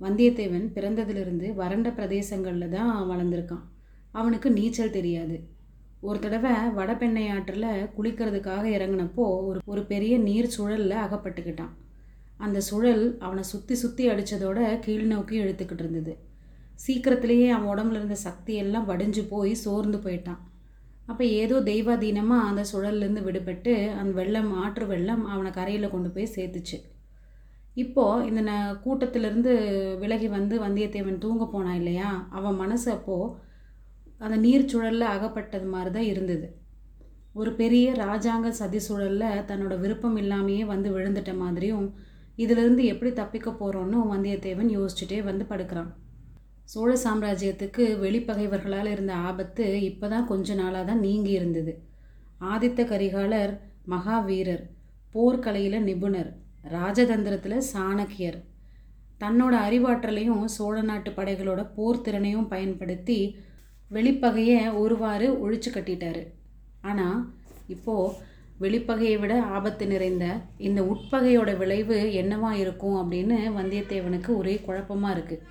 வந்தியத்தேவன் பிறந்ததிலிருந்து வறண்ட பிரதேசங்களில் தான் வளர்ந்துருக்கான். அவனுக்கு நீச்சல் தெரியாது. ஒரு தடவை வடபெண்ணை ஆற்றில் குளிக்கிறதுக்காக இறங்கினப்போ ஒரு ஒரு பெரிய நீர் சுழலில் அகப்பட்டுக்கிட்டான். அந்த சுழல் அவனை சுற்றி சுற்றி அடித்ததோட கீழ் நோக்கி இழுத்துக்கிட்டு இருந்தது. சீக்கிரத்திலேயே அவன் உடம்புல இருந்த சக்தி எல்லாம் வடிஞ்சு போய் சோர்ந்து போயிட்டான். அப்போ ஏதோ தெய்வாதீனமாக அந்த சுழல்லேருந்து விடுபட்டு அந்த வெள்ளம் ஆற்று வெள்ளம் அவனை கரையில் கொண்டு போய் சேர்த்துச்சு. இப்போது இந்த ந கூட்டத்திலிருந்து விலகி வந்து வந்தியத்தேவன் தூங்க போனான் இல்லையா? அவன் மனசு அப்போது அந்த நீர் சுழலில் அகப்பட்டது மாதிரி தான் இருந்தது. ஒரு பெரிய ராஜாங்க சதி சூழலில் தன்னோட விருப்பம் இல்லாமையே வந்து விழுந்துட்ட மாதிரியும் இதிலிருந்து எப்படி தப்பிக்க போகிறோன்னு வந்தியத்தேவன் யோசிச்சுட்டே வந்து படுக்கிறான். சோழ சாம்ராஜ்யத்துக்கு வெளிப்பகைவர்களால் இருந்த ஆபத்து இப்போ தான் கொஞ்ச நாளாக தான் நீங்கி இருந்தது. ஆதித்த கரிகாலர் மகாவீரர் போர்க்கலையில் நிபுணர் ராஜதந்திரத்தில் சாணக்கியர். தன்னோட அறிவாற்றலையும் சோழ நாட்டு படைகளோட போர் திறனையும் பயன்படுத்தி வெளிப்பகையை ஒருவாறு ஒழிச்சு கட்டிட்டாரு. ஆனால் இப்போது வெளிப்பகையை விட ஆபத்து நிறைந்த இந்த உட்பகையோட விளைவு என்னவா இருக்கும் அப்படின்னு வந்தியத்தேவனுக்கு ஒரே குழப்பமாக இருக்குது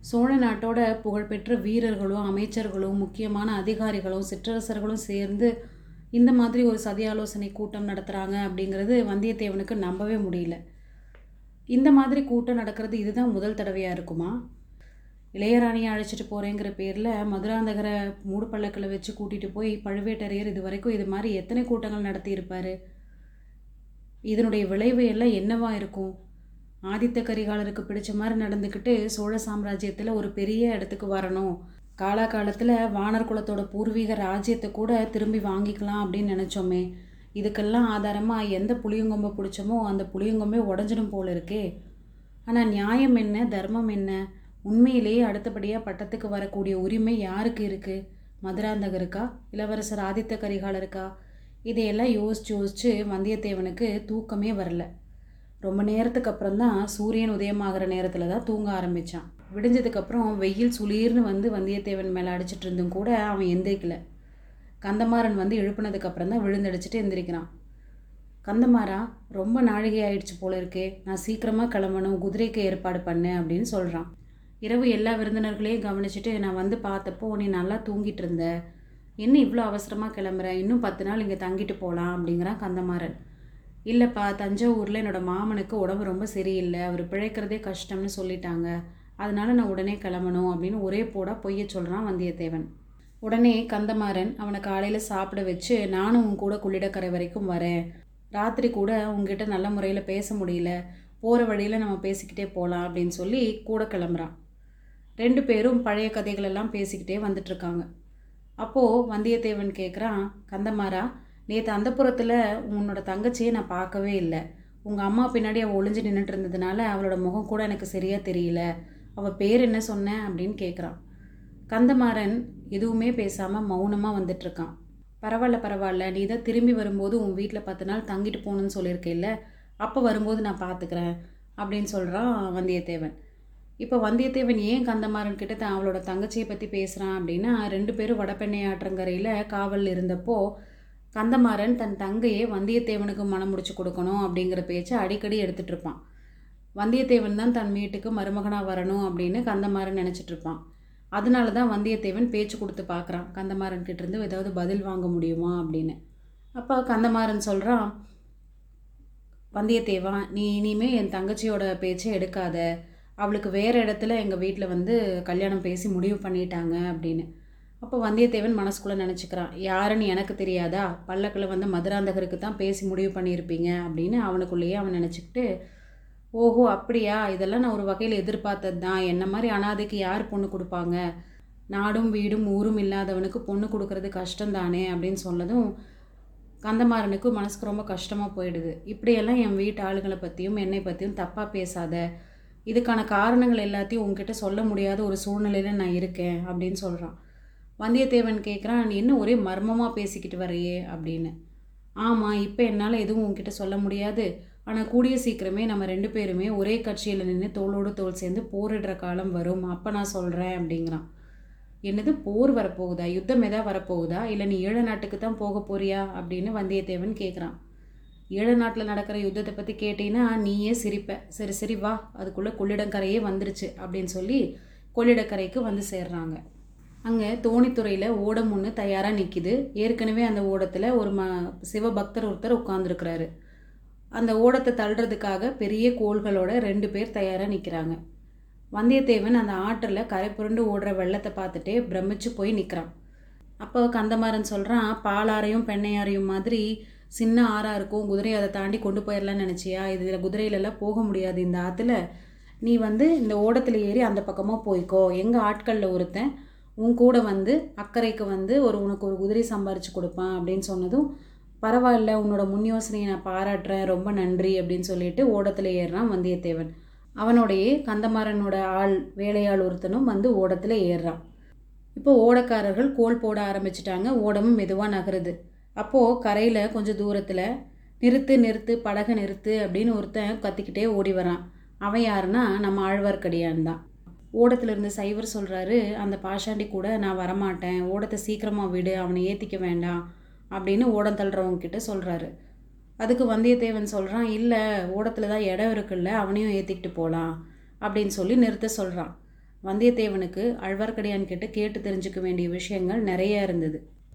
சோழ நாட்டோட புகழ்பெற்ற வீரர்களும் அமைச்சர்களும் முக்கியமான அதிகாரிகளும் சிற்றரசர்களும் சேர்ந்து இந்த மாதிரி ஒரு சதி ஆலோசனை கூட்டம் நடத்துகிறாங்க அப்படிங்கிறது வந்தியத்தேவனுக்கு நம்பவே முடியல. இந்த மாதிரி கூட்டம் நடக்கிறது இதுதான் முதல் தடவையாக இருக்குமா? இளையராணியை அழைச்சிட்டு போகிறேங்கிற பேரில் மதுராந்தகரை மூடு பள்ளக்கில் வச்சு கூட்டிகிட்டு போய் பழுவேட்டரையர் இது வரைக்கும் இது மாதிரி எத்தனை கூட்டங்கள் நடத்தியிருப்பார்? இதனுடைய விளைவு எல்லாம் என்னவா இருக்கும்? ஆதித்த கரிகாலருக்கு பிடிச்ச மாதிரி நடந்துக்கிட்டு சோழ சாம்ராஜ்யத்தில் ஒரு பெரிய இடத்துக்கு வரணும். காலாகாலத்தில் வானர் குலத்தோட பூர்வீக ராஜ்யத்தை கூட திரும்பி வாங்கிக்கலாம் அப்படின்னு நினச்சோமே. இதுக்கெல்லாம் ஆதாரமாக எந்த புளியங்கொம்பை பிடிச்சோமோ அந்த புளியங்கொம்பே உடஞ்சிடும் போல இருக்கே. ஆனால் நியாயம் என்ன தர்மம் என்ன? உண்மையிலேயே அடுத்தபடியாக பட்டத்துக்கு வரக்கூடிய உரிமை யாருக்கு இருக்குது மதுராந்தகருக்கா? இளவரசர் ஆதித்த கரிகாலருக்கா? இதையெல்லாம் யோசிச்சு யோசிச்சு வந்தியத்தேவனுக்கு தூக்கமே வரல. ரொம்ப நேரத்துக்கு அப்புறம் தான் சூரியன் உதயமாகிற நேரத்தில் தான் தூங்க ஆரம்பித்தான் விடிஞ்சதுக்கப்புறம் வெயில் சுளீர்னு வந்து வந்தியத்தேவன் மேலே அடிச்சிட்டு இருந்தும் கூட அவன் எந்திரிக்கல. கந்தமாறன் வந்து எழுப்புனதுக்கப்புறம் தான் விழுந்தடிச்சிட்டு எந்திரிக்கிறான். கந்தமாறா ரொம்ப நாழிகை ஆயிடுச்சு போல இருக்கே நான் சீக்கிரமாக கிளம்பணும் குதிரைக்கு ஏற்பாடு பண்ணேன் அப்படின்னு சொல்கிறான் இரவு எல்லா விருந்தினர்களையும் கவனிச்சுட்டு நான் வந்து பார்த்தப்போ நீ நல்லா தூங்கிட்டு இருந்த. என்ன இவ்வளோ அவசரமாக கிளம்புற. இன்னும் பத்து நாள் இங்கே தங்கிட்டு போகலாம் அப்படிங்கிறான் கந்தமாறன். இல்லைப்பா தஞ்சாவூரில் என்னோடய மாமனுக்கு உடம்பு ரொம்ப சரியில்லை. அவர் பிழைக்கிறதே கஷ்டம்னு சொல்லிட்டாங்க. அதனால நான் உடனே கிளம்பணும் அப்படின்னு ஒரே போட பொய்ய சொல்கிறான் வந்தியத்தேவன். உடனே கந்தமாறன் அவனை காலையில் சாப்பிட வச்சு நானும் உன் கூட கொள்ளிடக்கரை வரைக்கும் வரேன். ராத்திரி கூட உங்ககிட்ட நல்ல முறையில் பேச முடியல. போகிற வழியில் நம்ம பேசிக்கிட்டே போகலாம் அப்படின்னு சொல்லி கூட கிளம்புறான். ரெண்டு பேரும் பழைய கதைகளெல்லாம் பேசிக்கிட்டே வந்துட்டுருக்காங்க அப்போது வந்தியத்தேவன் கேட்குறான் கந்தமாரா நேற்று அந்த புறத்தில் உன்னோட தங்கச்சியை நான் பார்க்கவே இல்லை. உங்கள் அம்மா பின்னாடி அவள் ஒளிஞ்சு நின்றுட்டு இருந்ததுனால அவளோட முகம் கூட எனக்கு சரியாக தெரியல. அவள் பேர் என்ன சொன்னேன் அப்படின்னு கேட்குறான் கந்தமாறன் எதுவுமே பேசாமல் மௌனமாக வந்துட்டுருக்கான் பரவாயில்ல பரவாயில்ல. நீ தான் திரும்பி வரும்போது உன் வீட்டில் பத்து நாள் தங்கிட்டு போகணுன்னு சொல்லியிருக்கேல்ல. அப்போ வரும்போது நான் பார்த்துக்கிறேன் அப்படின்னு சொல்கிறான் வந்தியத்தேவன். இப்போ வந்தியத்தேவன் ஏன் கந்தமாறன் கிட்ட தான் அவளோட தங்கச்சியை பற்றி பேசுகிறான் அப்படின்னா ரெண்டு பேரும் வடபெண்ணை ஆற்றங்கரையில் காவலில் இருந்தப்போ கந்தமாறன் தன் தங்கையை வந்தியத்தேவனுக்கு மனம் முடிச்சு கொடுக்கணும் அப்படிங்கிற பேச்சை அடிக்கடி எடுத்துகிட்டு இருப்பான். வந்தியத்தேவன் தான் தன் வீட்டுக்கு மருமகனாக வரணும் அப்படின்னு கந்தமாறன் நினச்சிட்டு இருப்பான். அதனால தான் வந்தியத்தேவன் பேச்சு கொடுத்து பார்க்குறான் கந்தமாறன் கிட்டேருந்து ஏதாவது பதில் வாங்க முடியுமா அப்படின்னு. அப்போ கந்தமாறன் சொல்கிறான் வந்தியத்தேவா நீ இனிமே என் தங்கச்சியோட பேச்சை எடுக்காத. அவளுக்கு வேறு இடத்துல எங்கள் வீட்டில் வந்து கல்யாணம் பேசி முடிவு பண்ணிட்டாங்க அப்படின்னு. அப்போ வந்தியத்தேவன் மனசுக்குள்ளே நினச்சிக்கிறான் யாருன்னு எனக்கு தெரியாதா? பல்லக்கில் வந்து மதுராந்தகருக்கு தான் பேசி முடிவு பண்ணியிருப்பீங்க அப்படின்னு அவனுக்குள்ளேயே அவன் நினச்சிக்கிட்டு ஓஹோ அப்படியா? இதெல்லாம் நான் ஒரு வகையில் எதிர்பார்த்தது தான் என்ன மாதிரி அனாதைக்கு யார் பொண்ணு கொடுப்பாங்க? நாடும் வீடும் ஊரும் இல்லாதவனுக்கு பொண்ணு கொடுக்கறது கஷ்டம்தானே? அப்படின்னு சொன்னதும் கந்தமாறனுக்கு மனசுக்கு ரொம்ப கஷ்டமாக போயிடுது. இப்படியெல்லாம் என் வீட்டு ஆளுங்களை பற்றியும் என்னை பற்றியும் தப்பாக பேசாத. இதுக்கான காரணங்கள் எல்லாத்தையும் உங்ககிட்ட சொல்ல முடியாத ஒரு சூழ்நிலையில் நான் இருக்கேன் அப்படின்னு சொல்கிறான் வந்தியத்தேவன் கேட்குறான் நீ என்ன ஒரே மர்மமாக பேசிக்கிட்டு வரையே அப்படின்னு. ஆமாம் இப்போ என்னால் எதுவும் உங்ககிட்ட சொல்ல முடியாது. ஆனால் கூடிய சீக்கிரமே நம்ம ரெண்டு பேருமே ஒரே கட்சியில் நின்று தோளோடு தோல் சேர்ந்து போரிடுற காலம் வரும். அப்போ நான் சொல்கிறேன் அப்படிங்கிறான். என்னது போர் வரப்போகுதா? யுத்தம் எதாவது வரப்போகுதா? இல்லை நீ ஈழ நாட்டுக்கு தான் போக போறியா? அப்படின்னு வந்தியத்தேவன் கேட்குறான் ஈழ நாட்டில் நடக்கிற யுத்தத்தை பற்றி கேட்டீங்கன்னா நீயே சிரிப்ப. சரி சரி வா. அதுக்குள்ளே கொள்ளிடக்கரையே வந்துருச்சு அப்படின்னு சொல்லி கொள்ளிடக்கரைக்கு வந்து சேர்றாங்க. அங்கே தோணித்துறையில் ஓடம் ஒன்று தயாராக நிற்கிது ஏற்கனவே அந்த ஓடத்தில் ஒரு ம சிவபக்தர் ஒருத்தர் உட்காந்துருக்கிறாரு அந்த ஓடத்தை தள்ளுறதுக்காக பெரிய கோள்களோட ரெண்டு பேர் தயாராக நிற்கிறாங்க வந்தியத்தேவன் அந்த ஆற்றில் கரை புரண்டு ஓடுற வெள்ளத்தை பார்த்துட்டே பிரமிச்சு போய் நிற்கிறான் அப்போ கந்தமாறன் சொல்கிறான் பாலாரையும் பெண்ணையாரையும் மாதிரி சின்ன ஆறாக இருக்கும். குதிரை அதை தாண்டி கொண்டு போயிடலாம்னு நினச்சியா? இதில் குதிரையிலலாம் போக முடியாது இந்த ஆற்றுல நீ வந்து இந்த ஓடத்தில் ஏறி அந்த பக்கமாக போய்க்கோ. எங்கள் ஆட்களில் ஒருத்தன் உன் கூட வந்து அக்கறைக்கு வந்து ஒரு உனக்கு ஒரு குதிரை சம்பாரித்து கொடுப்பான் அப்படின்னு சொன்னதும் பரவாயில்ல உன்னோட முன் யோசனையை நான் பாராட்டுறேன் ரொம்ப நன்றி அப்படின்னு சொல்லிட்டு ஓடத்தில் ஏறுறான் வந்தியத்தேவன். அவனோடையே கந்தமாறனோட ஆள் வேலையாள் ஒருத்தனும் வந்து ஓடத்தில் ஏறுறான். இப்போ ஓடக்காரர்கள் கோல் போட ஆரம்பிச்சிட்டாங்க ஓடமும் மெதுவாக நகருது. அப்போது கரையில் கொஞ்சம் தூரத்தில் நிறுத்து நிறுத்து படகை நிறுத்து அப்படின்னு ஒருத்தன் கத்திக்கிட்டே ஓடி வரான். அவன் யாருன்னா நம்ம ஆழ்வார்க்கடியான் தான். ஓடத்தில் இருந்து சைவர் சொல்கிறாரு அந்த பாஷாண்டி கூட நான் வரமாட்டேன். ஓடத்தை சீக்கிரமாக விடு. அவனை ஏற்றிக்க வேண்டாம். அப்படின்னு ஓடம் தள்ளுறவங்க கிட்ட சொல்கிறாரு அதுக்கு வந்தியத்தேவன் சொல்கிறான் இல்லை ஓடத்தில் தான் இடம் இருக்குல்ல அவனையும் ஏற்றிக்கிட்டு போகலாம் அப்படின்னு சொல்லி நிறுத்த சொல்கிறான் வந்தியத்தேவனுக்கு ஆழ்வார்க்கடியான் கிட்ட கேட்டு தெரிஞ்சுக்க வேண்டிய விஷயங்கள் நிறைய இருந்தது.